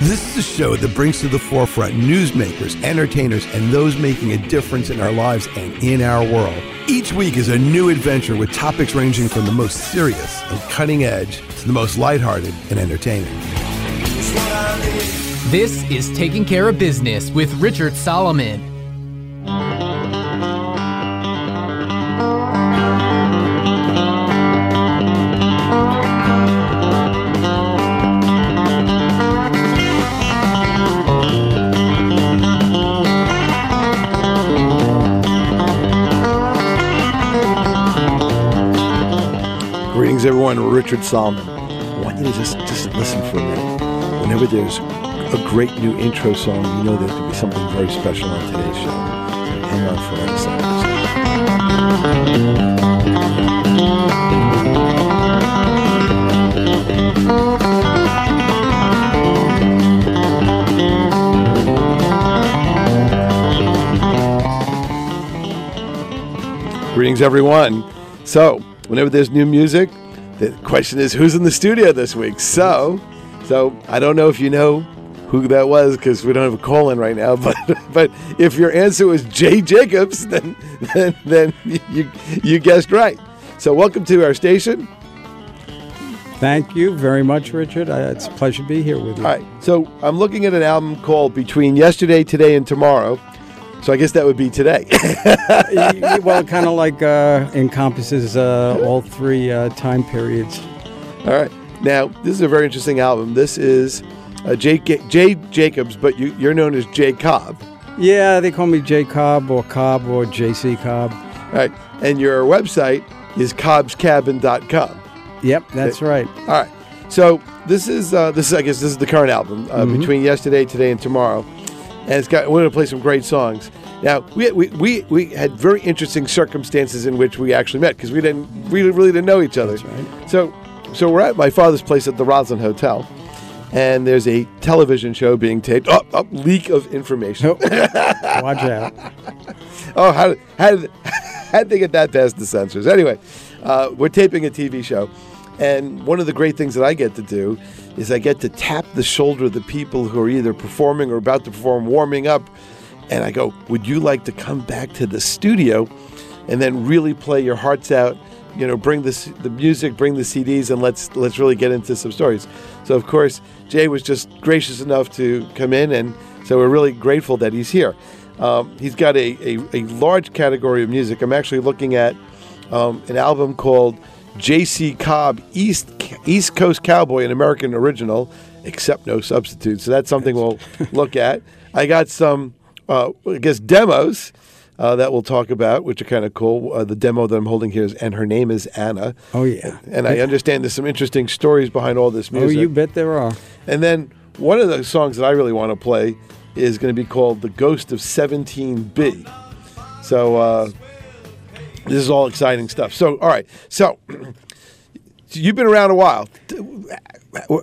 This is a show that brings to the forefront newsmakers, entertainers, and those making a difference in our lives and in our world. Each week is a new adventure with topics ranging from the most serious and cutting edge to the most lighthearted and entertaining. This is Taking Care of Business with Richard Solomon. Richard Solomon. I want you to just just listen for a minute. Whenever there's a great new intro song, you know there's going to be something very special on today's show. Hang on for one second. Greetings, everyone. So, whenever there's new music, the question is who's in the studio this week. So, so I don't know if you know who that was because we don't have a call in right now. But but if your answer was Jay Jacobs, then then, then you you guessed right. So, welcome to our station. Thank you very much, Richard. Uh, it's a pleasure to be here with you. All right. So I'm looking at an album called Between Yesterday, Today, and Tomorrow. So I guess that would be today. Well, kind of like uh, encompasses uh, all three uh, time periods. All right. Now, this is a very interesting album. This is uh, Jay, Jay Jacobs, but you, you're known as Jay Cobb. Yeah, they call me J Cobb or Cobb or JC Cobb. All right. And your website is cobbscabin.com. Yep, that's right. All right. So this is uh, this is I guess this is the current album uh, between yesterday, today, and tomorrow, and it's got we're going to play some great songs. Now we, we, we, we had very interesting circumstances in which we actually met because we didn't really really didn't know each other. That's right. So so we're at my father's place at the Roslyn Hotel, and there's a television show being taped. Oh, oh leak of information. Nope. Watch out. Oh, how, how, did, how did they get that past the censors? Anyway, uh, we're taping a TV show, and one of the great things that I get to do is I get to tap the shoulder of the people who are either performing or about to perform, warming up, and I go, "Would you like to come back to the studio, and then really play your hearts out?" You know, bring the the music, bring the CDs, and let's let's really get into some stories. So, of course, Jay was just gracious enough to come in, and so we're really grateful that he's here. Um, he's got a, a, a large category of music. I'm actually looking at um, an album called J.C. Cobb East East Coast Cowboy, an American original, except no substitute. So that's something we'll look at. I got some, uh, I guess, demos uh, that we'll talk about, which are kind of cool. Uh, the demo that I'm holding here is, and her name is Anna. Oh, yeah. And I understand there's some interesting stories behind all this music. Oh, you bet there are. And then one of the songs that I really want to play is going to be called "The Ghost of 17B." So uh, this is all exciting stuff. So all right, so you've been around a while.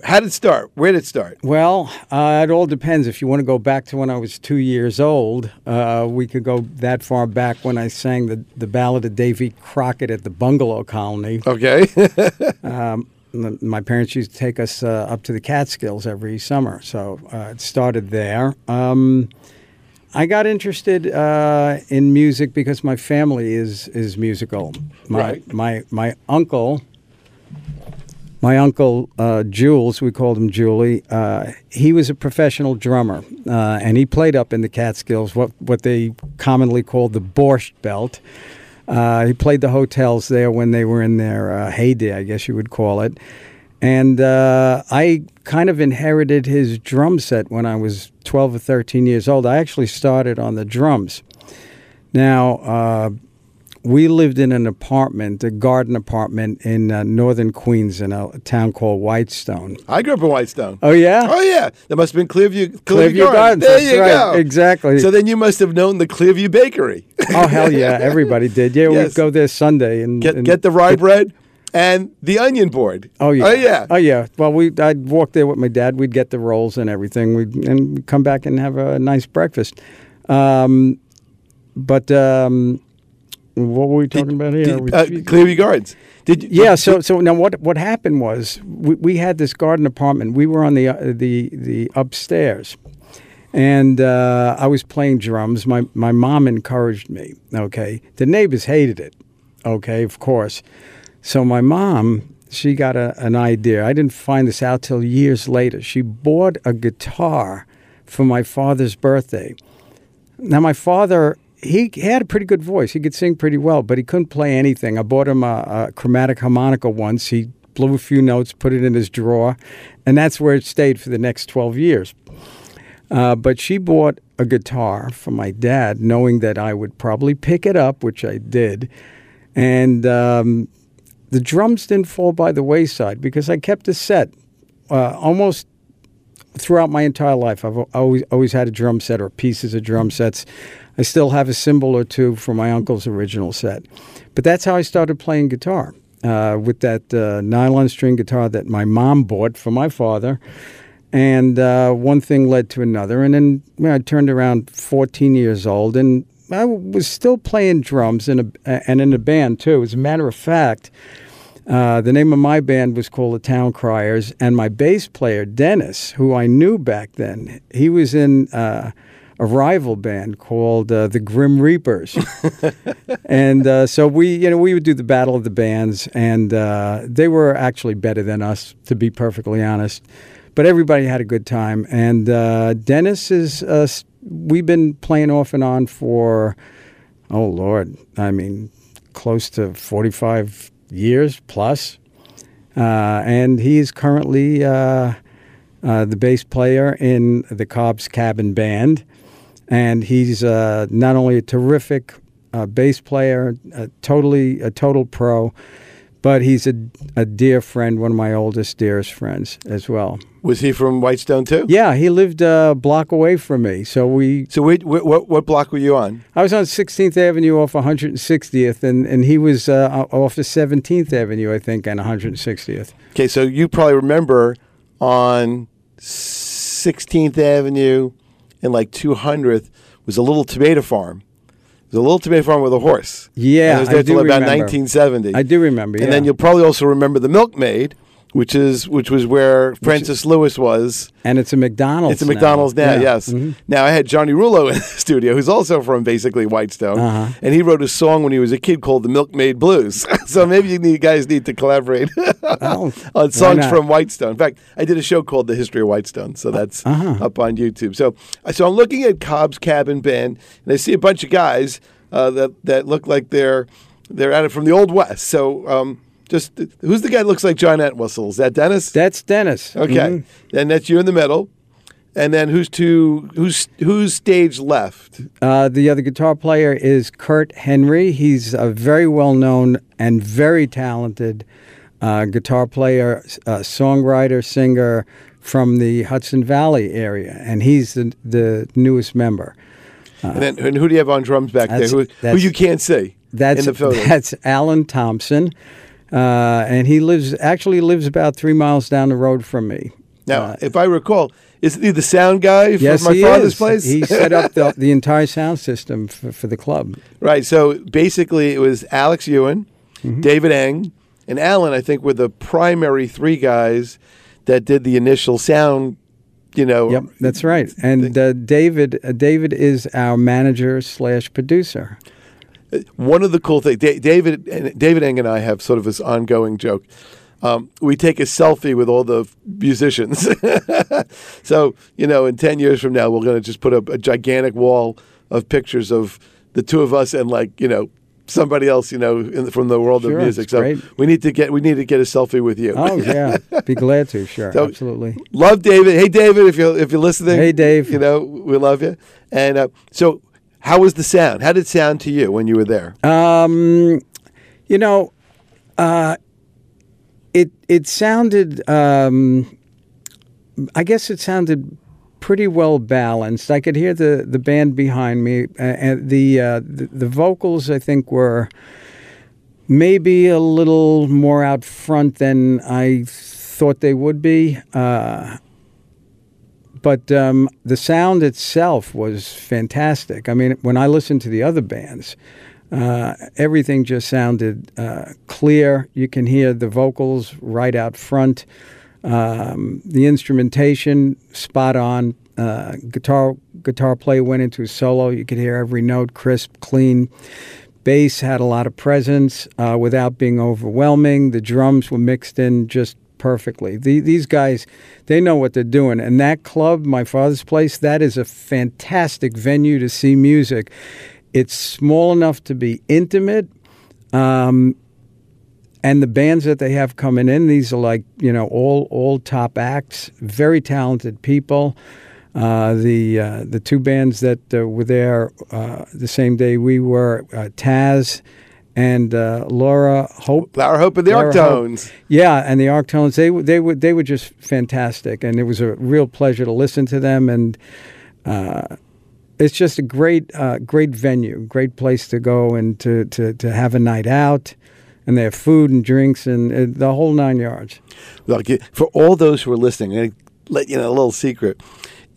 How did it start? Where did it start? Well, uh, it all depends. If you want to go back to when I was two years old, uh, we could go that far back when I sang the, the ballad of Davy Crockett at the Bungalow Colony. Okay, Um, my parents used to take us uh, up to the Catskills every summer, so uh, it started there. Um, I got interested uh, in music because my family is is musical. My Right. my my uncle, my uncle uh, Jules, we called him Julie. Uh, he was a professional drummer, uh, and he played up in the Catskills, what what they commonly called the Borscht Belt. Uh, he played the hotels there when they were in their uh, heyday, I guess you would call it. And uh, I kind of inherited his drum set when I was 12 or 13 years old. I actually started on the drums. Now, uh, we lived in an apartment, a garden apartment in uh, northern Queens in a town called Whitestone. I grew up in Whitestone. Oh, yeah? Oh yeah, that must have been Clearview. Clearview Gardens, There that's you right, go. exactly. So then you must have known the Clearview Bakery. Oh, hell yeah. Everybody did. Yeah, Yes. we'd go there Sunday. and Get and get the rye bread and the onion board. Oh yeah. Oh yeah. Oh yeah. Well, we I'd walk there with my dad. We'd get the rolls and everything. We'd and we'd come back and have a nice breakfast. Um, but um, What were we talking about here? Did, We- uh, Clearview Gardens. Did you? yeah. So so now what what happened was we, we had this garden apartment. We were on the uh, the the upstairs, and uh, I was playing drums. My my mom encouraged me. Okay, the neighbors hated it. Okay, of course. So my mom she got a, an idea. I didn't find this out till years later. She bought a guitar for my father's birthday. Now, my father, he had a pretty good voice. He could sing pretty well, but he couldn't play anything. I bought him a, a chromatic harmonica once. He blew a few notes, put it in his drawer, and that's where it stayed for the next 12 years. Uh, but she bought a guitar for my dad, knowing that I would probably pick it up, which I did. And um, the drums didn't fall by the wayside because I kept a set uh, almost throughout my entire life. I've always always had a drum set or pieces of drum sets. I still have a cymbal or two from my uncle's original set. But that's how I started playing guitar uh, with that uh, nylon string guitar that my mom bought for my father. And uh, one thing led to another. And then when I turned around 14 years old, and I was still playing drums in a, and in a band too. As a matter of fact, uh, the name of my band was called the Town Criers, and my bass player Dennis, who I knew back then, he was in uh, a rival band called uh, the Grim Reapers, and uh, so we, you know, we would do the battle of the bands, and uh, they were actually better than us, to be perfectly honest. But everybody had a good time, and uh, Dennis is. We've been playing off and on for, oh Lord, I mean, close to forty-five years plus, uh, and he's currently uh, uh, the bass player in the Cobb's Cabin Band, and he's uh, not only a terrific uh, bass player, a totally a total pro, but he's a, a dear friend, one of my oldest, dearest friends as well. Was he from Whitestone too? Yeah, he lived a block away from me, so we So wait, wh- what what block were you on? I was on 16th Avenue off 160th, and, and he was uh, off the 17th Avenue, I think, and 160th. Okay, so you probably remember on 16th Avenue and like 200th was a little tomato farm. It was a little tomato farm with a horse. Yeah, and it was I do till about remember. 1970. I do remember. And then you'll probably also remember the Milkmaid, which is which was where Francis Lewis was. and it's a McDonald's. It's a McDonald's now, Yeah. yes. Mhm. Now I had Johnny Rullo in the studio, who's also from basically Whitestone, Uh-huh. and he wrote a song when he was a kid called "The Milkmaid Blues." so maybe you need, guys need to collaborate Oh, on songs from Whitestone. In fact, I did a show called "The History of Whitestone," so that's Uh-huh. up on YouTube. So, so I'm looking at Cobb's Cabin Band, and I see a bunch of guys uh, that that look like they're they're at it from the Old West. So. Um, just who's the guy that looks like John Entwistle? Is that Dennis? That's Dennis. Okay, Mhm. and that's you in the middle, and then who's to Who's who's stage left? Uh, the other guitar player is Kurt Henry. He's a very well known and very talented uh, guitar player, uh, songwriter, singer from the Hudson Valley area, and he's the, the newest member. and then and who do you have on drums back there? Who, who you can't see That's in the photo? that's Alan Thompson, uh, and he lives actually lives about three miles down the road from me. now, uh, if I recall, isn't he the sound guy for Yes, my he father's is. place? He set up the, the entire sound system for, for the club. right. So basically, it was Alex Ewan, Mm-hmm. David Eng, and Alan. I think were the primary three guys that did the initial sound. You know, Yep, that's right. And uh, David, uh, David is our manager slash producer. One of the cool things, David David Eng and I have sort of this ongoing joke. Um, we take a selfie with all the musicians. so you know, in ten years from now, we're going to just put up a gigantic wall of pictures of the two of us and like you know somebody else, you know, in the, from the world Sure, of music. So great. we need to get we need to get a selfie with you. Oh yeah, be glad to. Sure, So- absolutely. love David. Hey, David, if you're if you're listening, Hey, Dave. you know we love you. And uh, so, how was the sound? How did it sound to you when you were there? Um, you know, uh, it it sounded. Um, I guess it sounded pretty well balanced. I could hear the the band behind me, uh, and the, uh, the the vocals. I think were maybe a little more out front than I thought they would be. Uh, but um, the sound itself was fantastic. I mean, when I listened to the other bands, Uh, everything just sounded uh, clear. You can hear the vocals right out front. Um, the instrumentation spot on. Uh, guitar guitar play went into a solo. You could hear every note crisp, clean. Bass had a lot of presence uh, without being overwhelming. The drums were mixed in just perfectly. The, these guys, they know what they're doing. And that club, my father's place, that is a fantastic venue to see music. It's small enough to be intimate. Um, and the bands that they have coming in, these are like you know all all top acts, very talented people. Uh, the uh, the two bands that uh, were there uh, the same day we were, uh, Taz and uh, Lara Hope. Lara Hope and the Lara Ark-Tones. Hope. Yeah, and the Ark-Tones. They they were they were just fantastic, and it was a real pleasure to listen to them. And uh, it's just a great uh, great venue, great place to go and to, to, to have a night out. And they have food and drinks and uh, the whole nine yards. Look, for all those who are listening, to let you know a little secret.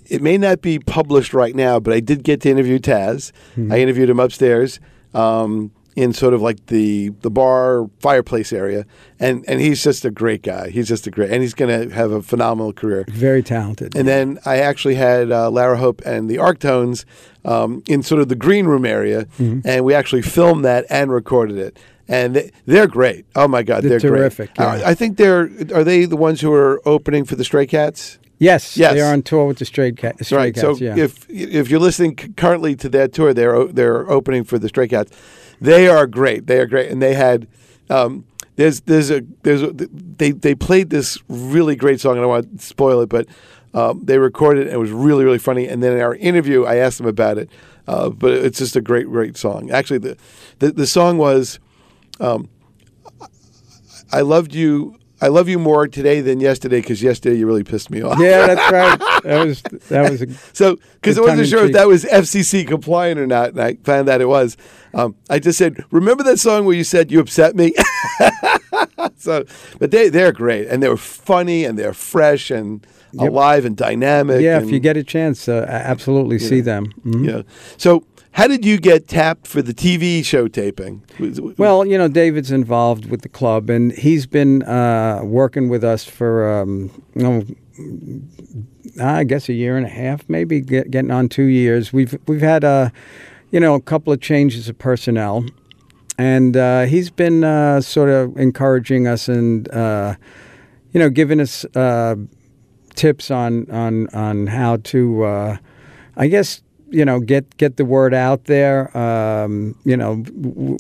It may not be published right now, but I did get to interview Taz. I interviewed him upstairs um, in sort of like the the bar fireplace area, and and he's just a great guy. He's just a great, and he's going to have a phenomenal career. Very talented. And then I actually had uh, Lara Hope and the Ark-Tones um, in sort of the green room area, Mm-hmm. and we actually filmed that and recorded it. And they, they're great. Oh my God, They're they're, terrific, Great. yeah. Uh, I think they're are they the ones who are opening for the Stray Cats? yes, Yes. they are on tour with the Stray, Cat, Stray right. Cats. so yeah. if if you're listening currently to that tour, they're they're opening for the Stray Cats. They are great. They are great, and they had. Um, there's there's a there's a, they they played this really great song. and I don't want to spoil it, but um, they recorded it. and It was really really funny. And then in our interview, I asked them about it. Uh, but it's just a great great song. Actually, the the, the song was. Um, I loved you. I love you more today than yesterday because yesterday you really pissed me off. yeah, that's right. That was that was a, So, because I wasn't sure if that was FCC compliant or not, and I found that it was. Um, I just said, "Remember that song where you said you upset me?" so, but they they're great, and they're funny, and they're fresh, and Yep. alive, and dynamic. yeah. and, If you get a chance, uh, absolutely see them. Mhm. yeah. So, how did you get tapped for the TV show taping? Well, you know, David's involved with the club, and he's been uh, working with us for, um, you know, I guess a year and a half, maybe get, getting on two years. We've we've had, uh, you know, a couple of changes of personnel, and uh, he's been uh, sort of encouraging us and, uh, you know, giving us uh, tips on on on how to, I guess. You know, get get the word out there. Um, you know,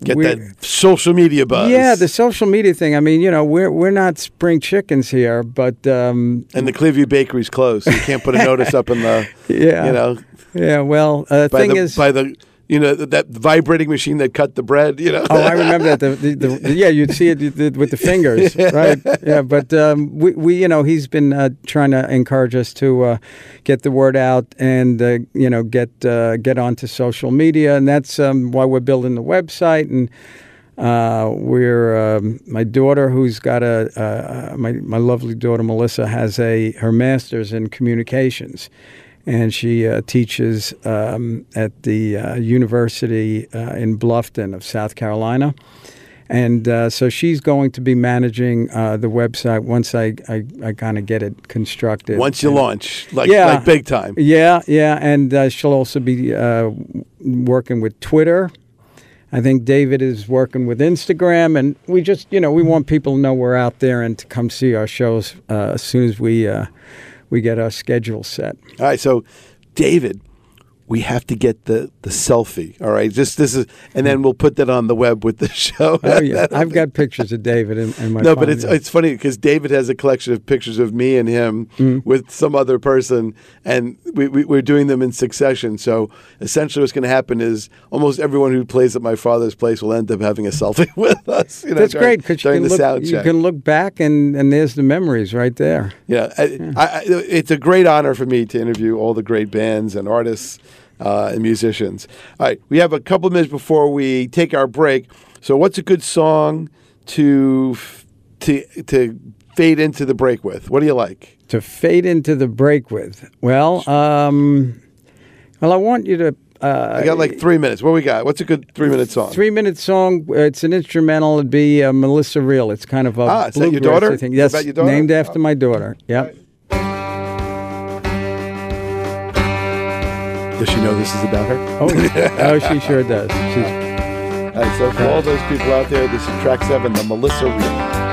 get that social media buzz. yeah, the social media thing. I mean, you know, we're we're not spring chickens here, but um, and the Clearview Bakery's closed. So you can't put a notice up in the, yeah, you know, yeah. Well, uh, thing the is, by the you know that, that vibrating machine that cut the bread. You know. oh, I remember that. The, the, the, yeah, you'd see it with the fingers, right? Yeah, but um, we, we, you know, he's been uh, trying to encourage us to uh, get the word out and uh, you know get uh, get onto social media, and that's um, why we're building the website and. Uh, we're um, my daughter, who's got a uh, my my lovely daughter Melissa has a her master's in communications, and she uh, teaches um, at the uh, University uh, in Bluffton of South Carolina. And uh, so she's going to be managing uh, the website once I, I, I kind of get it constructed. Once you And- launch, like Yeah. like big time. yeah, yeah, and uh, she'll also be uh, working with Twitter. I think David is working with Instagram, and we just, you know, we want people to know we're out there and to come see our shows uh, as soon as we uh, we get our schedule set. All right, so David, we have to get the the selfie. All right, just this is, and then we'll put that on the web with the show. Oh yeah, I've got pictures of David in, in my no, but it's yeah. it's funny because David has a collection of pictures of me and him Mm-hmm. with some other person, and we, we, we're doing them in succession. So essentially, what's going to happen is almost everyone who plays at my father's place will end up having a selfie with us. You know, That's during- great because you can the look you can look back and, and there's the memories right there. Yeah, I, I, I, it's a great honor for me to interview all the great bands and artists uh, and musicians. All right, we have a couple of minutes before we take our break. So, what's a good song to to to fade into the break with? What do you like? to fade into the break with? Well, um, well, I want you to uh, I got like three minutes. What we got? What's a good three minute song? three minute song. It's an instrumental. It'd be uh, Melissa Real. It's kind of a Ah, is that your daughter? I think. Is Yes, daughter? named after my daughter. Yep. Does she know this is about her? Oh, oh, she sure does. She's All right, so for all those people out there, this is track seven, the Melissa Real.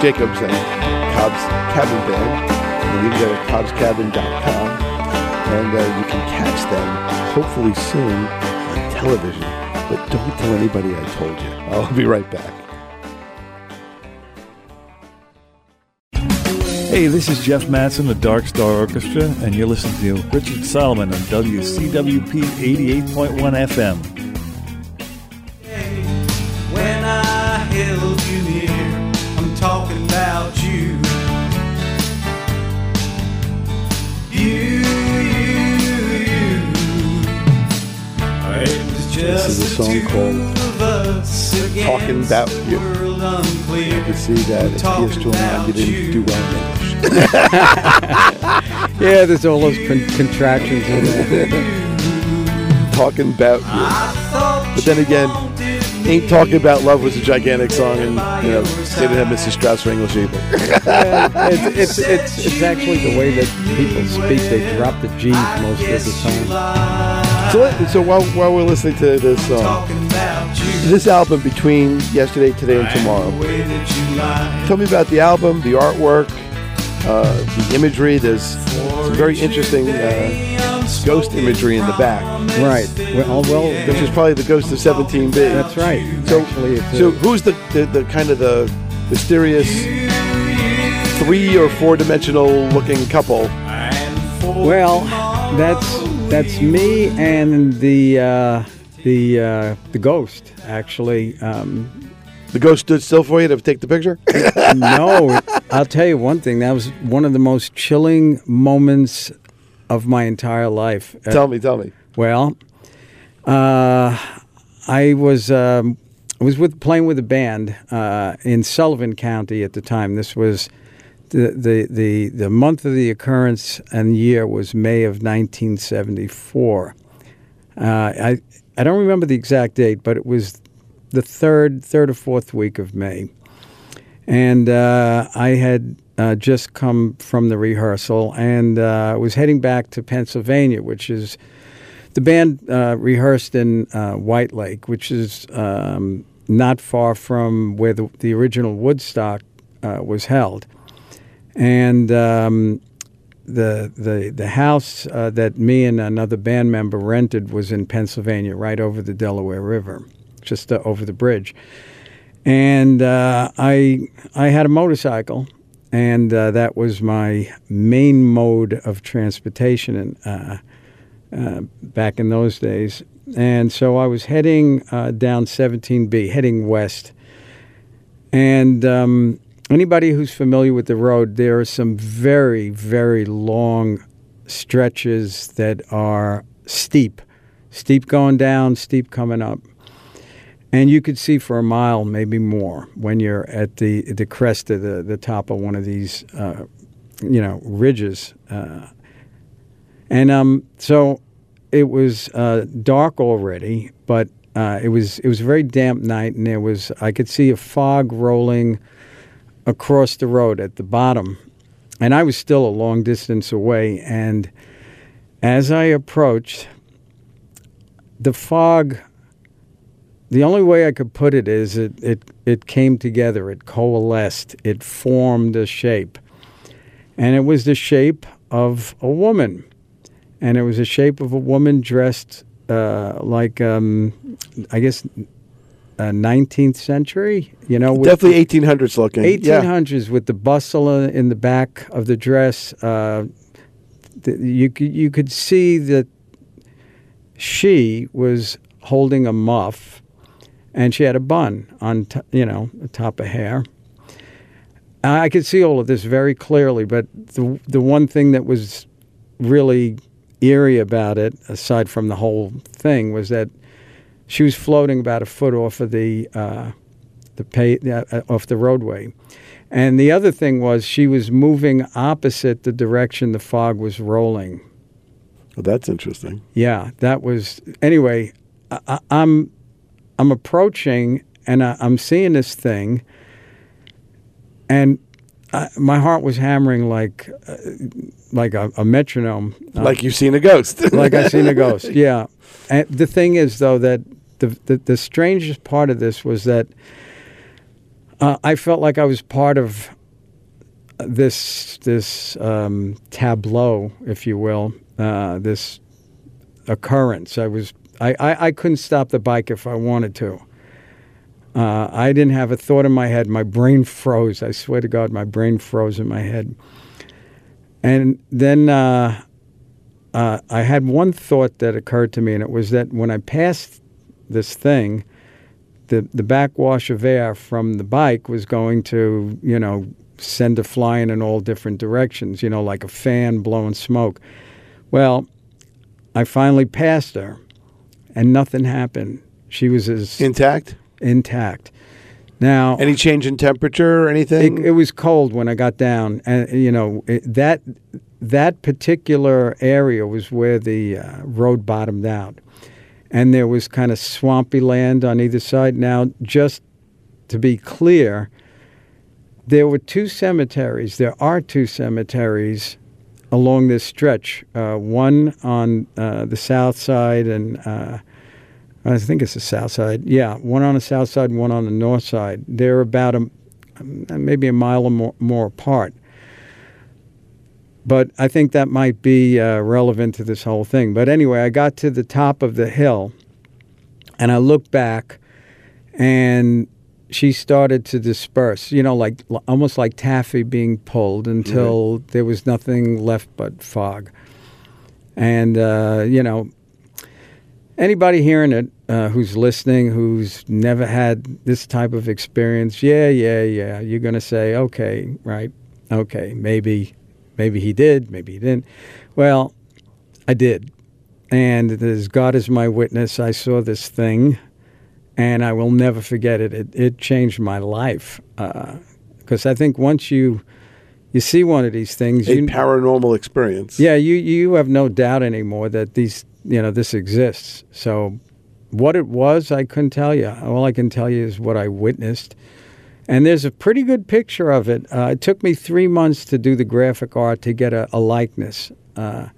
Jacobs and Cobb's Cabin Band. And you can go to cobbscabin.com and uh, you can catch them hopefully soon on television. But don't tell anybody I told you. I'll be right back. Hey, this is Jeff Mattson, the Dark Star Orchestra, and you're listening to Richard Solomon on WCWP 88.1 FM. Talking against About You. world. You can see that at Talking PS2 Online, you didn't do well in English. yeah. There's all those con- contractions in there. talking about you. But then again. Ain't Talking About Love was a gigantic song, and you know, they didn't have Mrs. Strauss for English either. Yeah, it's, it's it's it's actually the way that people speak. They drop the G most of the time. So, so while, while we're listening to this song, Talking about you. This album between yesterday, today, and tomorrow, The way that you lie. tell me about the album, the artwork, uh, the imagery. There's some very interesting uh, ghost imagery in the back, Right. Well, well, which is probably the ghost of 17B. that's right. So, actually, so who's the, the, the kind of the mysterious three or four dimensional looking couple? well, that's that's me and the uh, the uh, the ghost. Actually, um, The ghost stood still for you to take the picture? no, I'll tell you one thing. That was one of the most chilling moments of my entire life. Uh, tell me, tell me. Well, uh, I was um, I was with playing with a band uh, in Sullivan County at the time. This was the, the, the, the month of the occurrence and year was May of 1974. Uh, I, I don't remember the exact date, but it was the third, third or fourth week of May. And uh, I had uh, just come from the rehearsal and uh, was heading back to Pennsylvania, which is the band uh, rehearsed in uh, White Lake, which is um, not far from where the, the original Woodstock uh, was held. And um, the, the, the house uh, that me and another band member rented was in Pennsylvania, right over the Delaware River, just uh, over the bridge. And uh, I, I had a motorcycle, and uh, that was my main mode of transportation uh, uh, back in those days. And so I was heading down 17B, heading west. And um, anybody who's familiar with the road, there are some very, very long stretches that are steep, steep going down, steep coming up. And you could see for a mile, maybe more, when you're at the the crest of the, the top of one of these, uh, you know, ridges. Uh, and um, so it was uh, dark already, but uh, it was it was a very damp night, and there was I could see a fog rolling across the road at the bottom, and I was still a long distance away. And as I approached, the fog. The only way I could put it is it, it, it came together, it coalesced, it formed a shape. And it was the shape of a woman and it was the shape of a woman dressed uh, like um, I guess uh, 19th century. You know, with Definitely 1800s looking. the Yeah. 1800s with the bustle in the back of the dress. Uh, the, you could you could see that she was holding a muff, and she had a bun on t- you know the top of hair. I could see all of this very clearly, but the the one thing that was really eerie about it, aside from the whole thing, was that she was floating about a foot off of the uh, the pay, uh, off the roadway. And the other thing was she was moving opposite the direction the fog was rolling. Well, that's interesting. Yeah, that was anyway. I, I, I'm I'm approaching and I, I'm seeing this thing, and I, my heart was hammering like uh, like a, a metronome. Uh, like you've seen a ghost. like I've seen a ghost. Yeah. And the thing is, though, that the the, the strangest part of this was that uh, I felt like I was part of this this um, tableau, if you will, uh, this occurrence. I was I, I, I couldn't stop the bike if I wanted to. Uh, I didn't have a thought in my head. My brain froze. I swear to God, my brain froze in my head. And then uh, uh, I had one thought that occurred to me, and it was that when I passed this thing, the the backwash of air from the bike was going to, you know, send it flying in all different directions, you know, like a fan blowing smoke. Well, I finally passed her, and nothing happened. She was as Intact? intact. Now, Any change in temperature or anything? it, it was cold when I got down, and you know it, that that particular area was where the uh, road bottomed out, and there was kind of swampy land on either side. Now, just to be clear, there were two cemeteries. There are two cemeteries along this stretch. Uh, one on uh, the south side, and uh, I think it's the south side. Yeah, one on the south side, and one on the north side. They're about a maybe a mile or more, more apart. But I think that might be uh, relevant to this whole thing. But anyway, I got to the top of the hill, and I looked back, and she started to disperse. You know, like almost like taffy being pulled until there was nothing left but fog. And uh, you know, anybody hearing it uh, who's listening who's never had this type of experience yeah yeah yeah you're going to say okay right okay maybe maybe he did maybe he didn't well i did and as god is my witness i saw this thing and i will never forget it it, it changed my life uh, because i think once you you see one of these things, A you, paranormal experience. yeah, you you have no doubt anymore that these you know this exists. So, what it was, I couldn't tell you. All I can tell you is what I witnessed. And there's a pretty good picture of it. Uh, it took me three months to do the graphic art to get a, a likeness uh,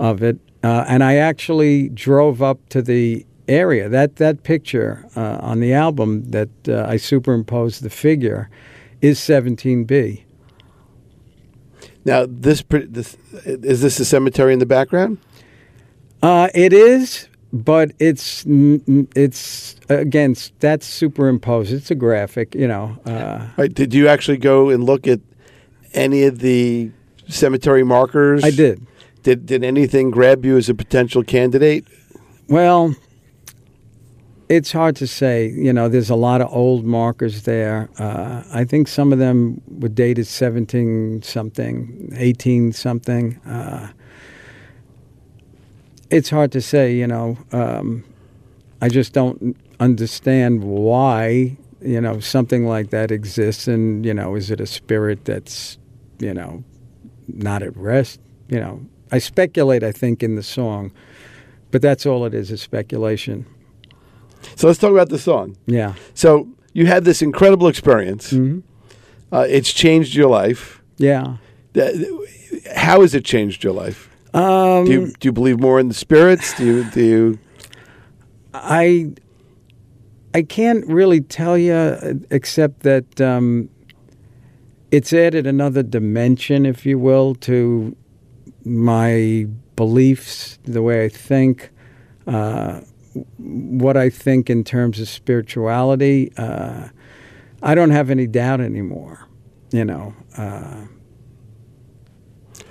of it, uh, and I actually drove up to the area. That that picture uh, on the album that uh, I superimposed the figure is 17B. Now, this, this is this a cemetery in the background? Uh, it is, but it's it's again that's superimposed. It's a graphic, you know. Uh, Right. Did you actually go and look at any of the cemetery markers? I did. Did Did anything grab you as a potential candidate? Well, it's hard to say. You know, there's a lot of old markers there. Uh, I think some of them were dated 17 something, 18 something. Uh, it's hard to say. You know, um, I just don't understand why. You know, something like that exists, and you know, is it a spirit that's, you know, not at rest? You know, I speculate. I think in the song. But that's all it is, is speculation. So let's talk about the song. Yeah. So you had this incredible experience. hmm Uh, it's changed your life. Yeah. How has it changed your life? Um, Do you do you believe more in the spirits? Do you do you? I I can't really tell you except that um, it's added another dimension, if you will, to my beliefs, the way I think, uh, what I think in terms of spirituality. Uh, I don't have any doubt anymore, you know. Uh,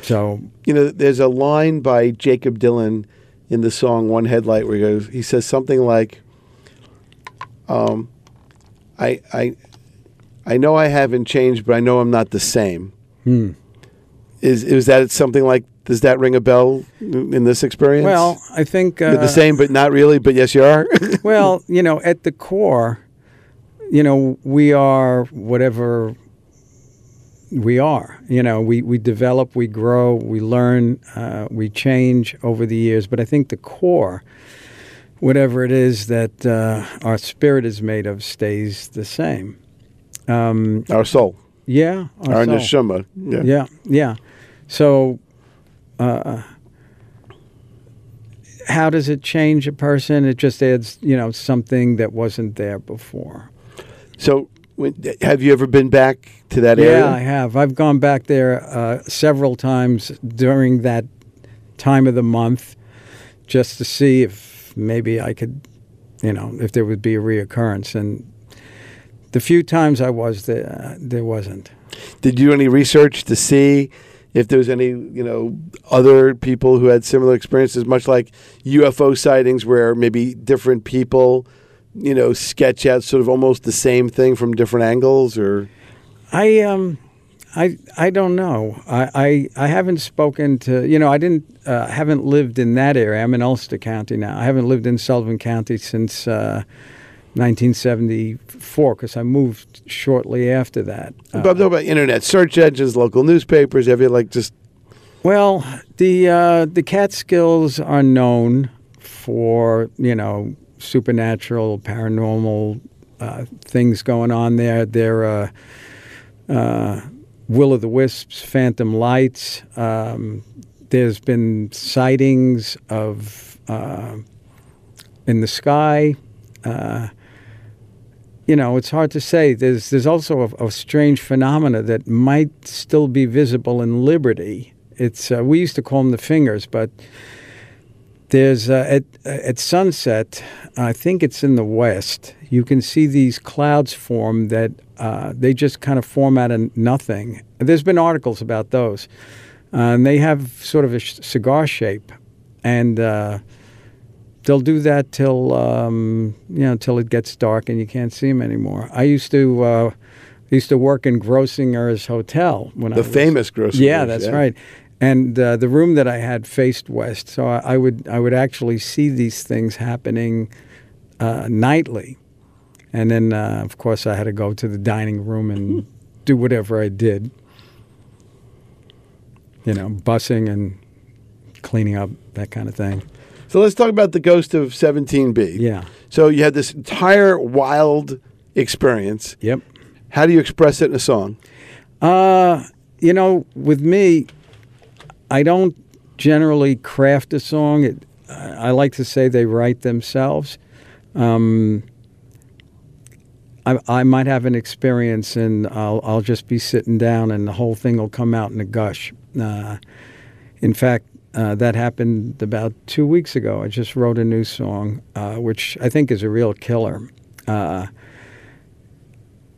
so You know, there's a line by Jakob Dylan in the song "One Headlight" where he goes, he says something like, um, "I I I know I haven't changed, but I know I'm not the same." hmm. Is is that something like? Does that ring a bell in this experience? well, I think You're uh, the same, but not really. But yes, you are. well, you know, at the core, you know, we are whatever we are. You know, we, we develop, we grow, we learn, uh, we change over the years. But I think the core, whatever it is that uh, our spirit is made of, stays the same. Um, Our soul, yeah. our soul. neshama. Yeah. Yeah, yeah. So, uh, how does it change a person? It just adds, you know, something that wasn't there before. So, have you ever been back to that area? Yeah, I have. I've gone back there uh, several times during that time of the month just to see if maybe I could, you know, if there would be a reoccurrence. And the few times I was there, there wasn't. Did you do any research to see if there was any, you know, other people who had similar experiences, much like UFO sightings, where maybe different people, you know, sketch out sort of almost the same thing from different angles, or I um, I I don't know. I, I I haven't spoken to you know I didn't uh, haven't lived in that area. I'm in Ulster County now. I haven't lived in Sullivan County since uh, 1974 because I moved shortly after that. Uh, but I'm talking about internet search engines, local newspapers. Have you like just Well, the uh, the Catskills are known for you know supernatural, paranormal uh, things going on there. There are uh, uh, Will o' the Wisps, Phantom Lights. Um, there's been sightings of uh, in the sky. Uh, you know, it's hard to say. There's there's also a, a strange phenomena that might still be visible in Liberty. It's we used to call them the fingers, but there's uh, at at sunset. I think it's in the west. You can see these clouds form that uh, they just kind of form out of nothing. There's been articles about those, uh, and they have sort of a sh- cigar shape, and uh, they'll do that till um, you know till it gets dark and you can't see them anymore. I used to uh, used to work in Grossinger's Hotel when I the was, famous gross? yeah, that's right. And uh, the room that I had faced west, so I, I would I would actually see these things happening uh, nightly, and then uh, of course I had to go to the dining room and do whatever I did. you know, bussing and cleaning up that kind of thing. So let's talk about the ghost of 17B. Yeah. So you had this entire wild experience. Yep. How do you express it in a song? Uh, you know, with me, I don't generally craft a song. It, I like to say they write themselves. Um, I, I might have an experience and I'll, I'll just be sitting down and the whole thing will come out in a gush. Uh, in fact, uh, that happened about two weeks ago. I just wrote a new song, uh, which I think is a real killer.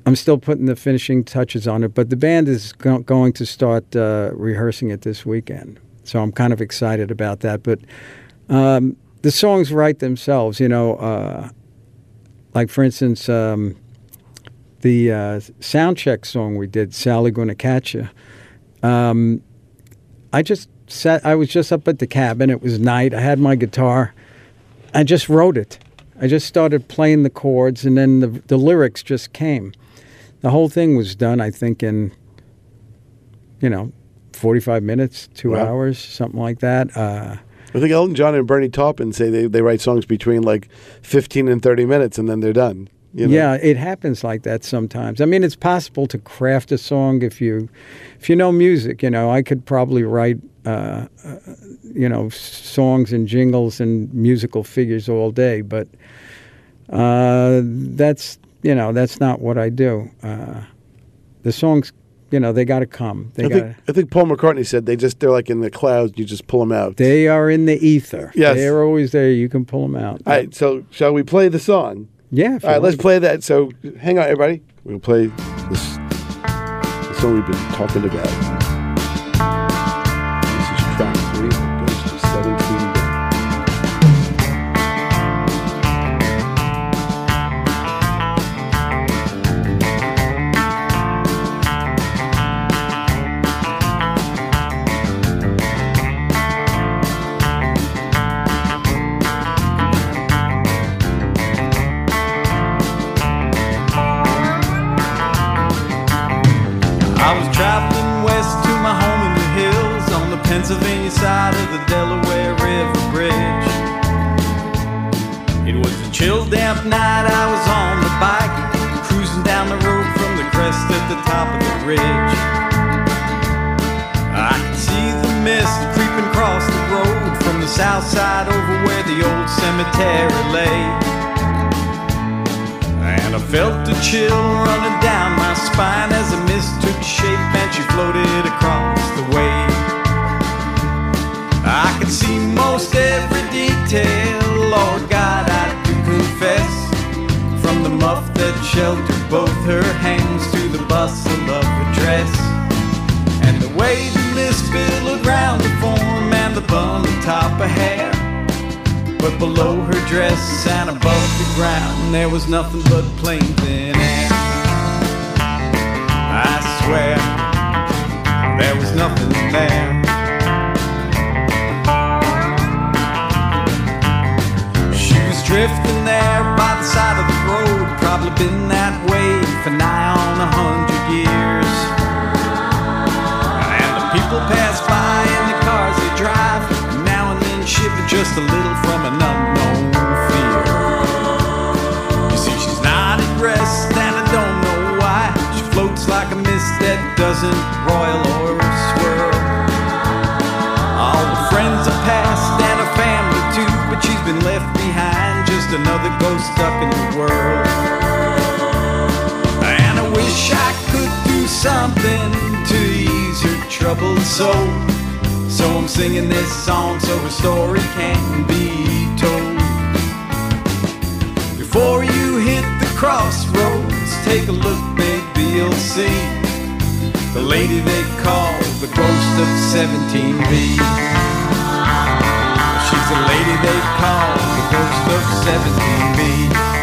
I'm still putting the finishing touches on it, but the band is go- going to start uh, rehearsing it this weekend. So I'm kind of excited about that. But um, the songs write themselves, you know. Uh, like, for instance, um, the uh, sound check song we did, Sally Gonna Catch You. Um, I just sat, I was just up at the cabin. It was night. I had my guitar. I just wrote it. I just started playing the chords, and then the, the lyrics just came. The whole thing was done, I think, in, you know, 45 minutes, two Wow. hours, something like that. Uh, I think Elton John and Bernie Taupin say they, they write songs between like 15 and 30 minutes and then they're done. You know? Yeah, it happens like that sometimes. I mean, it's possible to craft a song if you, if you know music. You know, I could probably write, uh, uh, you know, songs and jingles and musical figures all day, but uh, that's you know that's not what I do. Uh, the songs, you know, they got to come. They I got. think, I think Paul McCartney said they just, they're like in the clouds, you just pull them out. They are in the ether. Yes. They're always there. You can pull them out. All right, so shall we play the song? Yeah. All right, let's play that. So hang on, everybody. We'll play this the song we've been talking about. Top of the ridge. I could see the mist creeping across the road from the south side over where the old cemetery lay. And I felt a chill running down my spine as the mist took shape and she floated across the way. I could see most every detail, Lord God, I do confess. From the muff that sheltered both her hands to the bustle of her dress. And the way the mist billowed round the form and the bun on top of hair. But below her dress and above the ground, there was nothing but plain thin air. I swear, there was nothing there. Drifting there by the side of the road, probably been that way for nigh on a hundred years. And the people pass by in the cars they drive, and now and then shiver just a little from an unknown fear. You see, she's not at rest, and I don't know why. She floats like a mist that doesn't roil or swirl. Stuck in the world. And I wish I could do something to ease her troubled soul. So I'm singing this song so her story can be told. Before you hit the crossroads, take a look, maybe you'll see the lady they call the ghost of 17B. She's the lady they call the ghost of 17B.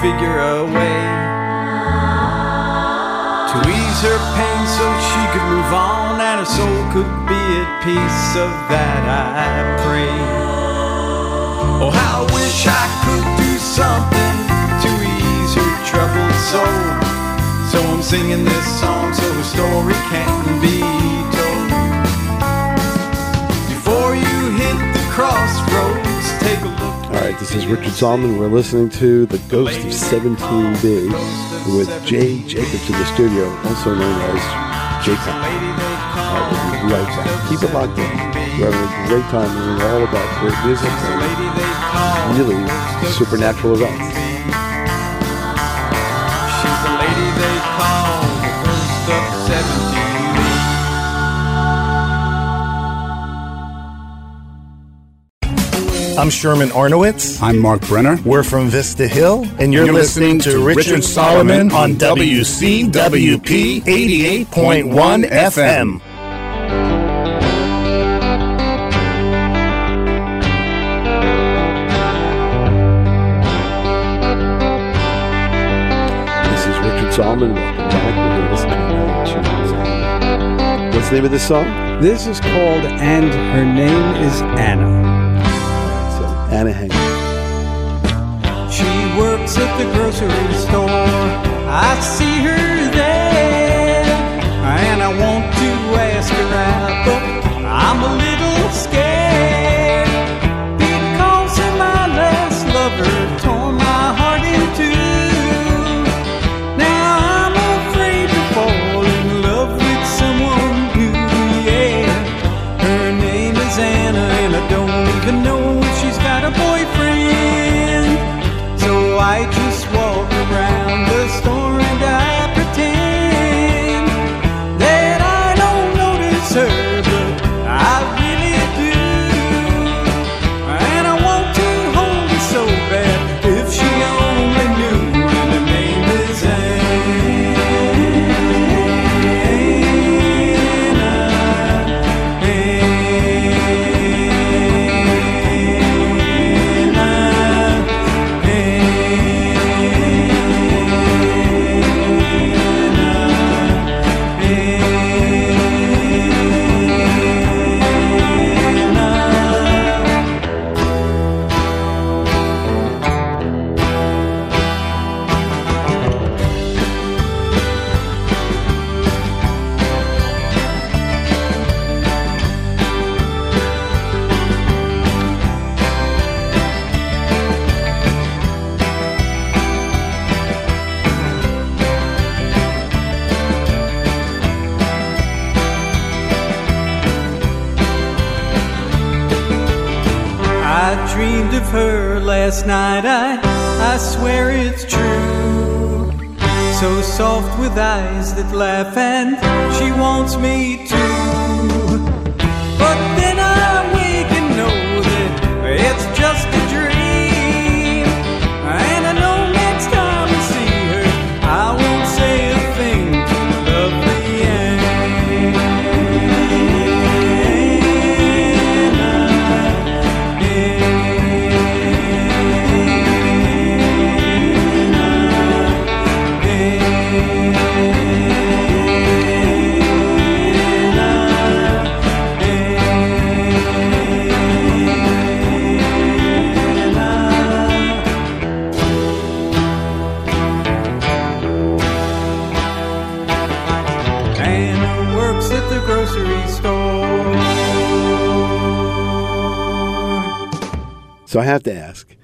Figure a way to ease her pain so she could move on and her soul could be at peace. Of that I pray. Oh, how I wish I could do something to ease her troubled soul. So I'm singing this song so the story can be this is Richard Solomon. We're listening to The Ghost of 17B with Jay Jacobs in the studio, also known as Jacob. Right, we'll be right back. Keep it locked in. We're having a great time learning all about great music and really supernatural events. I'm Sherman Arnowitz. I'm Mark Brenner. We're from Vista Hill, and you're, You're listening, listening to to Richard Richard Solomon Solomon on WCWP 88.1 FM. This is Richard Solomon. Welcome back. We're going to listen to another tune. What's the name of this song? This is called And Her Name is Anna. She works at the grocery store. I see her there, and I want to ask her out, but I'm a little scared So I have to ask.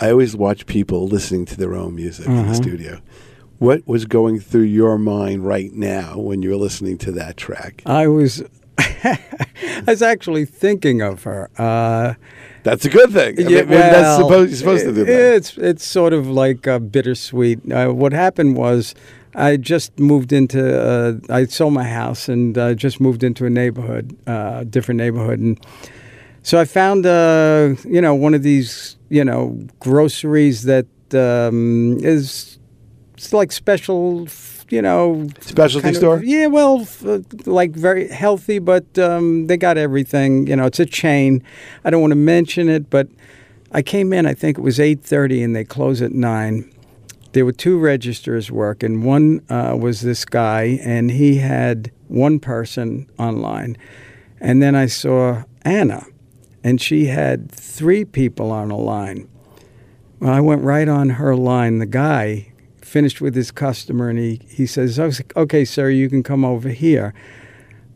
I always watch people listening to their own music in the studio. What was going through your mind right now when you were listening to that track? I was, I was actually thinking of her. Uh, That's a good thing. I mean, maybe that's supposed you're supposed to do that. It's it's sort of like uh, bittersweet. Uh, what happened was, I just moved into. Uh, I sold my house and uh, just moved into a neighborhood, uh, different neighborhood, and so I found, uh, you know, one of these, you know, groceries that um, is it's like special. You know, Specialty kind of- store? yeah, well, f- uh, like very healthy, but um, they got everything. You know, it's a chain. I don't want to mention it, but I came in. I think it was eight thirty, and they close at nine. There were two registers working. One uh, was this guy, and he had one person online, and then I saw Anna, and she had three people on a line. Well, I went right on her line. The guy finished with his customer, and he he says, oh, "Okay, sir, you can come over here."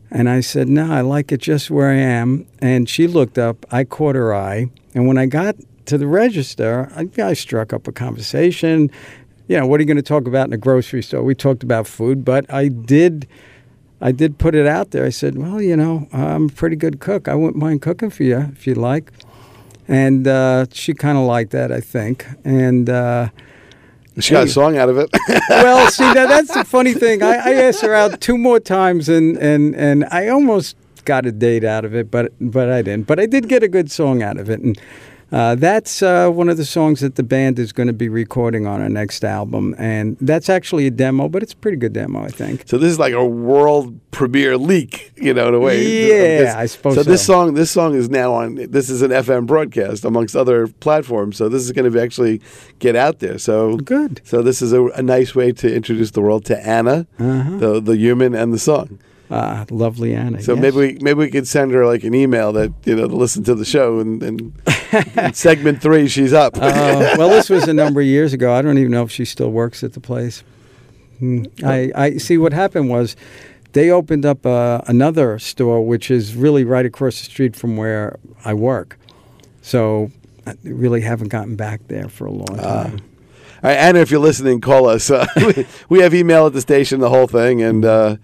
And I said, No, I like it just where I am. And she looked up, I caught her eye. And when I got to the register, I, I struck up a conversation. You know, what are you going to talk about in a grocery store? We talked about food, but I did. I did put it out there. I said, "Well, you know, I'm a pretty good cook. I wouldn't mind cooking for you if you'd like." And uh, she kind of liked that, I think. And uh, She got a song out of it. well, see, that, that's the funny thing. I, I asked her out two more times, and, and, and I almost got a date out of it, but but I didn't. But I did get a good song out of it, and uh, that's uh, one of the songs that the band is going to be recording on our next album, and that's actually a demo, but it's a pretty good demo, I think. So this is like a world premiere leak, you know, in a way. Yeah, I suppose So this song, this song is now on. This is an FM broadcast amongst other platforms. So this is going to actually get out there. So Good. So this is a, a nice way to introduce the world to Anna, Uh-huh. the the human, and the song. Uh, lovely Anna. So yes. maybe we maybe we could send her like an email that you know to listen to the show and, and segment three she's up. Uh, well, this was a number of years ago. I don't even know if she still works at the place. Hmm. I, I see. What happened was they opened up uh, another store, which is really right across the street from where I work. So I really haven't gotten back there for a long time. All right, Anna, if you're listening, call us. Uh, we- have email at the station, the whole thing, and uh,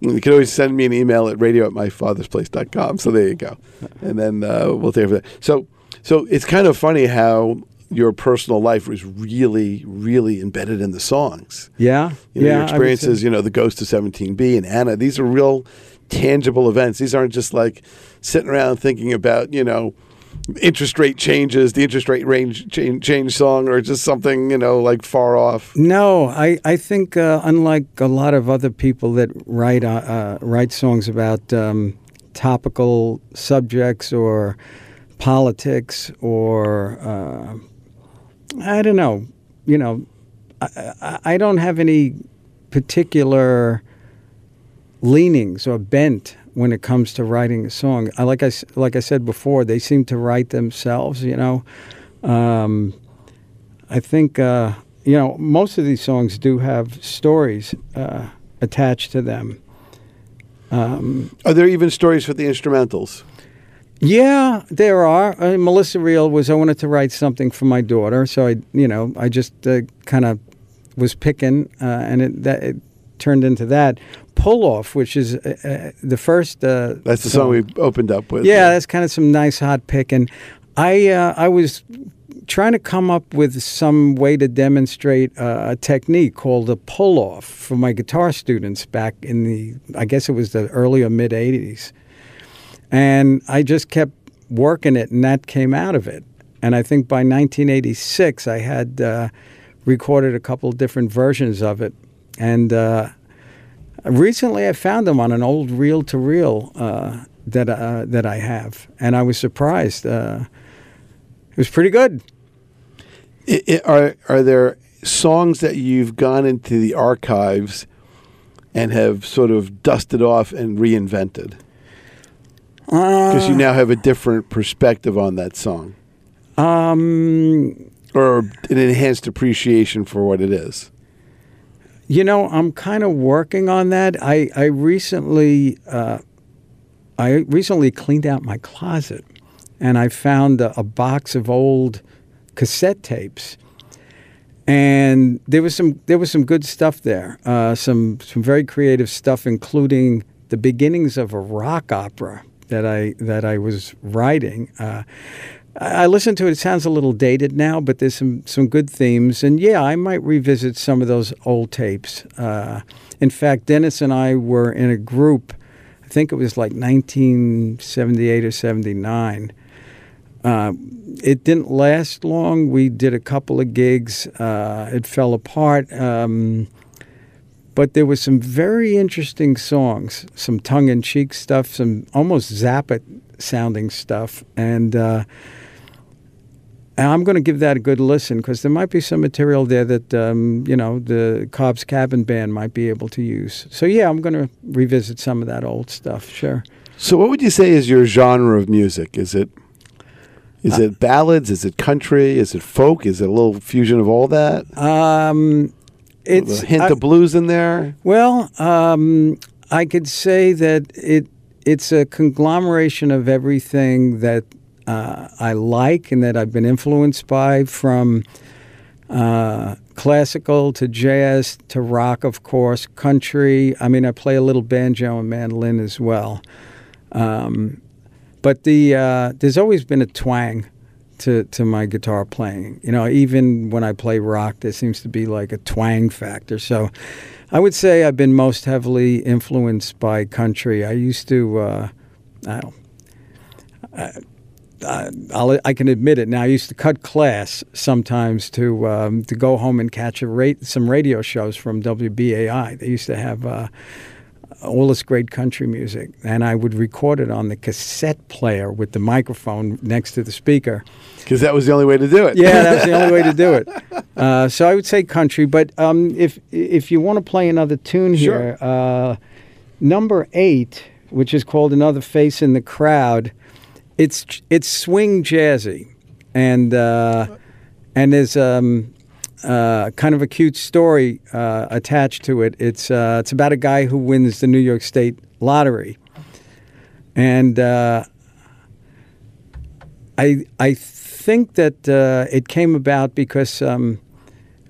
you can always send me an email at radio at myfathersplace.com. So there you go. And then uh, we'll take it from there. So, so it's kind of funny how your personal life was really, really embedded in the songs. yeah, You know, yeah. your experiences, you know, the Ghost of 17B and Anna, these are real tangible events. These aren't just like sitting around thinking about, you know, interest rate changes, the interest rate range change, change song, or just something, you know, like far off. No, I, I think uh, unlike a lot of other people that write uh, uh, write songs about um, topical subjects or politics or uh, I don't know, you know, I, I, don't have any particular leanings or bent when it comes to writing a song. I, like I like I said before, they seem to write themselves. You know. Um, I think uh, you know most of these songs do have stories uh, attached to them. Are there even stories for the instrumentals? Yeah, there are. Uh, Melissa Reel was I wanted to write something for my daughter, so I you know I just uh, kind of was picking, uh, and it that it turned into that pull off, which is uh, uh, the first. Uh, That's the song we opened up with. Yeah, that's kind of some nice hot picking. I uh, I was trying to come up with some way to demonstrate uh, a technique called a pull off for my guitar students back in the I guess it was the early or mid '80s, and I just kept working it, and that came out of it. And I think by 1986, I had uh, recorded a couple different versions of it, and. Uh, Recently, I found them on an old reel to reel that uh, that I have, and I was surprised. Uh, it was pretty good. I- I- are are there songs that you've gone into the archives and have sort of dusted off and reinvented? Because Uh, you now have a different perspective on that song, Um, or an enhanced appreciation for what it is. you know, I'm kind of working on that. I I recently uh, I recently cleaned out my closet, and I found a, a box of old cassette tapes. and there was some there was some good stuff there. Uh, some some very creative stuff, including the beginnings of a rock opera that I that I was writing. Uh, I listened to it. It sounds a little dated now, but there's some some good themes, and yeah, I might revisit some of those old tapes. Uh, in fact, Dennis and I were in a group. I think it was like 1978 or 79. Uh, it didn't last long. We did a couple of gigs. Uh, it fell apart. Um, but there was some very interesting songs, some tongue-in-cheek stuff, some almost Zappa sounding stuff, and uh, I'm going to give that a good listen because there might be some material there that um, you know the Cobb's Cabin Band might be able to use. So yeah, I'm going to revisit some of that old stuff. Sure. So, what would you say is your genre of music? Is it is it ballads? Is it country? Is it folk? Is it a little fusion of all that? Um, it's a hint I- of blues in there. Well, um, I could say that it it's a conglomeration of everything that uh, I like and that I've been influenced by, from uh, classical to jazz to rock, of course, country. I mean, I play a little banjo and mandolin as well. Um, but the uh, there's always been a twang to, to my guitar playing. You know, even when I play rock, there seems to be like a twang factor. So I would say I've been most heavily influenced by country. I used to, uh, I don't. I, I, I'll, I can admit it now. I used to cut class sometimes to um, to go home and catch some radio shows from WBAI. They used to have uh, all this great country music, and I would record it on the cassette player with the microphone next to the speaker. Because that was the only way to do it. Yeah, that's the only way to do it. Uh, so I would say country, but um, if if you want to play another tune Sure. here, uh, number eight, which is called "Another Face in the Crowd," it's it's swing jazzy, and uh, and there's um, uh, kind of a cute story uh, attached to it. It's uh, it's about a guy who wins the New York State lottery, and uh, I I think that uh, it came about because um,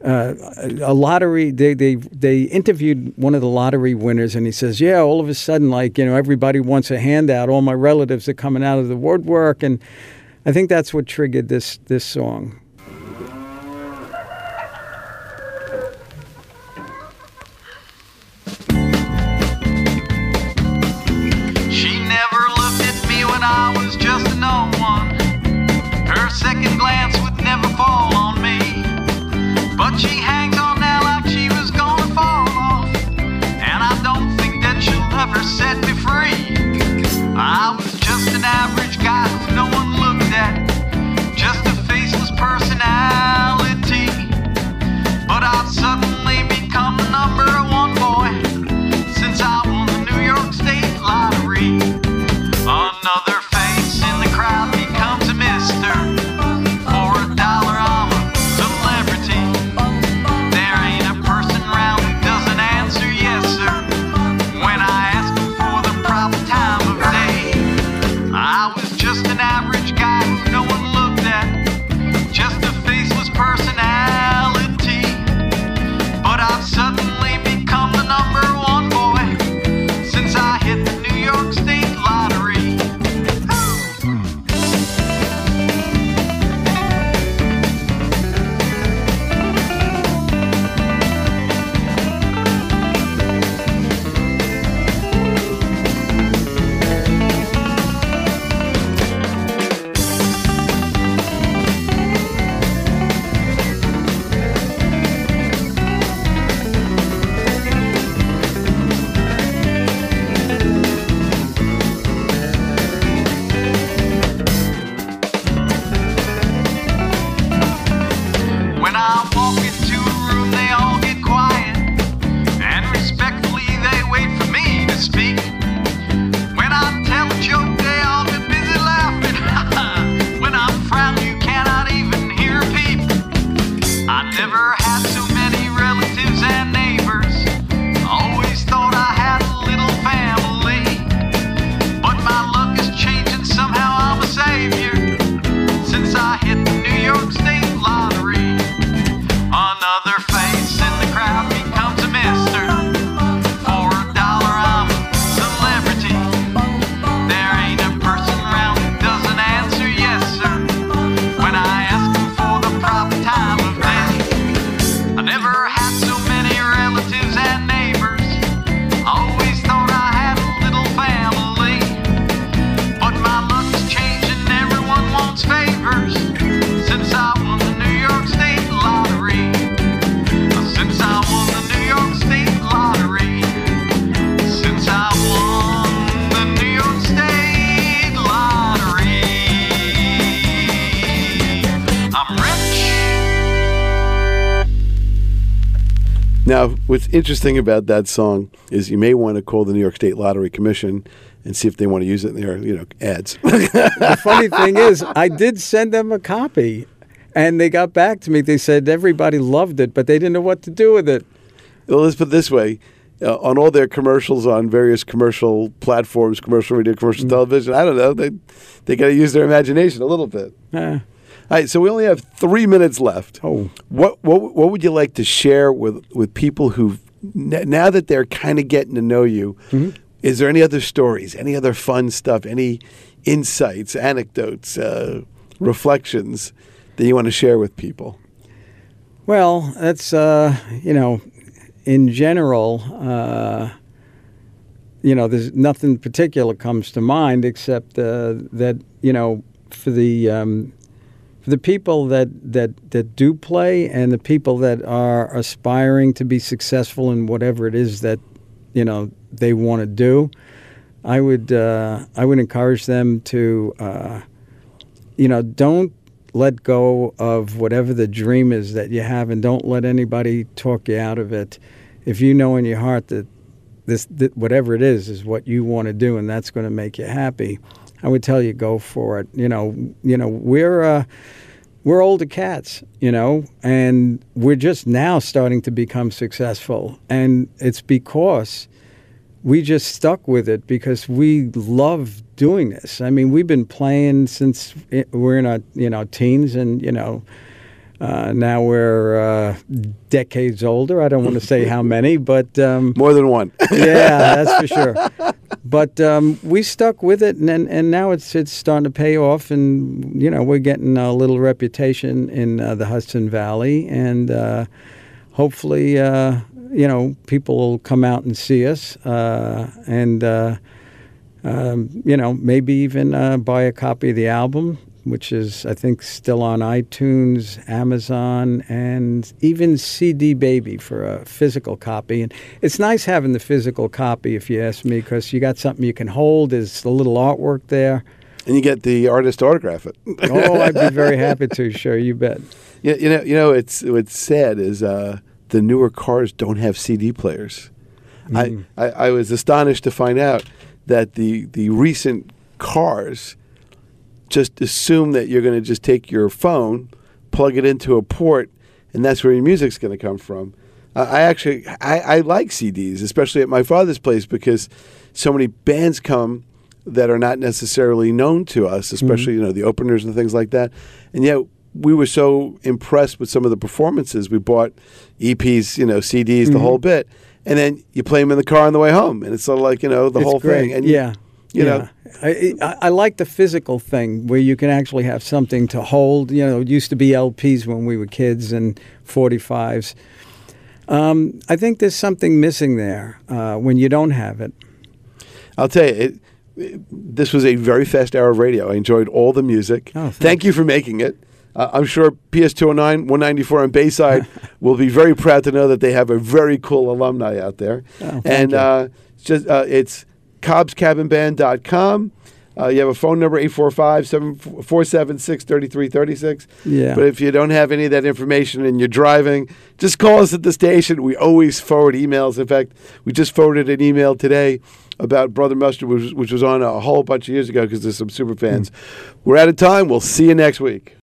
a lottery they, they they interviewed one of the lottery winners and he says, yeah, all of a sudden like you know everybody wants a handout. All my relatives are coming out of the woodwork, and I think that's what triggered this this song. Second glance would never fall on me. But she hangs interesting about that song is you may want to call the New York State Lottery Commission and see if they want to use it in their, you know, ads. the funny thing is, I did send them a copy, and they got back to me. They said everybody loved it, but they didn't know what to do with it. well, let's put it this way. Uh, on all their commercials on various commercial platforms, commercial radio, commercial Mm. television, I don't know. They they got to use their imagination a little bit. Eh, All right, so we only have three minutes left. Oh. what what what would you like to share with with people who now that they're kind of getting to know you? Mm-hmm. Is there any other stories, any other fun stuff, any insights, anecdotes, uh, reflections that you want to share with people? well, that's uh, you know, in general, uh, you know, there's nothing particular comes to mind except uh, that you know, for the um, the people that, that that do play and the people that are aspiring to be successful in whatever it is that you know they want to do, I would uh, I would encourage them to uh, you know don't let go of whatever the dream is that you have and don't let anybody talk you out of it. If you know in your heart that this that whatever it is is what you want to do and that's going to make you happy, I would tell you go for it. You know, you know we're. Uh, we're older cats, you know, and we're just now starting to become successful. And it's because we just stuck with it because we love doing this. I mean, we've been playing since we're in our, you know, teens and, you know, uh, now we're uh, decades older. I don't want to say how many, but um, More than one. yeah, that's for sure. But um, we stuck with it, and, and and now it's it's starting to pay off, and you know we're getting a little reputation in uh, the Hudson Valley, and uh, hopefully, uh, you know, people will come out and see us, uh, and uh, um, you know, maybe even uh, buy a copy of the album. Which is, I think, still on iTunes, Amazon, and even CD Baby for a physical copy. And it's nice having the physical copy, if you ask me, because you got something you can hold. There's a little artwork there. and you get the artist to autograph it. Oh, I'd be very happy to. Sure, you bet. you, you know, you know, it's what's sad is uh, the newer cars don't have CD players. I, I I was astonished to find out that the the recent cars just assume that you're going to just take your phone, plug it into a port, and that's where your music's going to come from. Uh, I actually I, I like CDs, especially at my father's place, because so many bands come that are not necessarily known to us, especially you know the openers and things like that, and yet we were so impressed with some of the performances. We bought EPs, you know, CDs, the whole bit, and then you play them in the car on the way home, and it's sort of like you know the It's whole great. thing. And yeah, you yeah. know, I, I, I like the physical thing where you can actually have something to hold. You know, it used to be LPs when we were kids and 45s. Um, I think there's something missing there uh, when you don't have it. I'll tell you, it, it- this was a very fast hour of radio. I enjoyed all the music. Oh. Thank you for making it. Uh, I'm sure PS 209, 194 on Bayside will be very proud to know that they have a very cool alumni out there. Oh, and uh, just uh, it's cobbscabinband.com. Uh, you have a phone number 845-476-3336. Yeah. But if you don't have any of that information and you're driving, just call us at the station. We always forward emails. In fact, we just forwarded an email today about Brother Mustard, which, which was on a whole bunch of years ago because there's some super fans. We're out of time. We'll see you next week.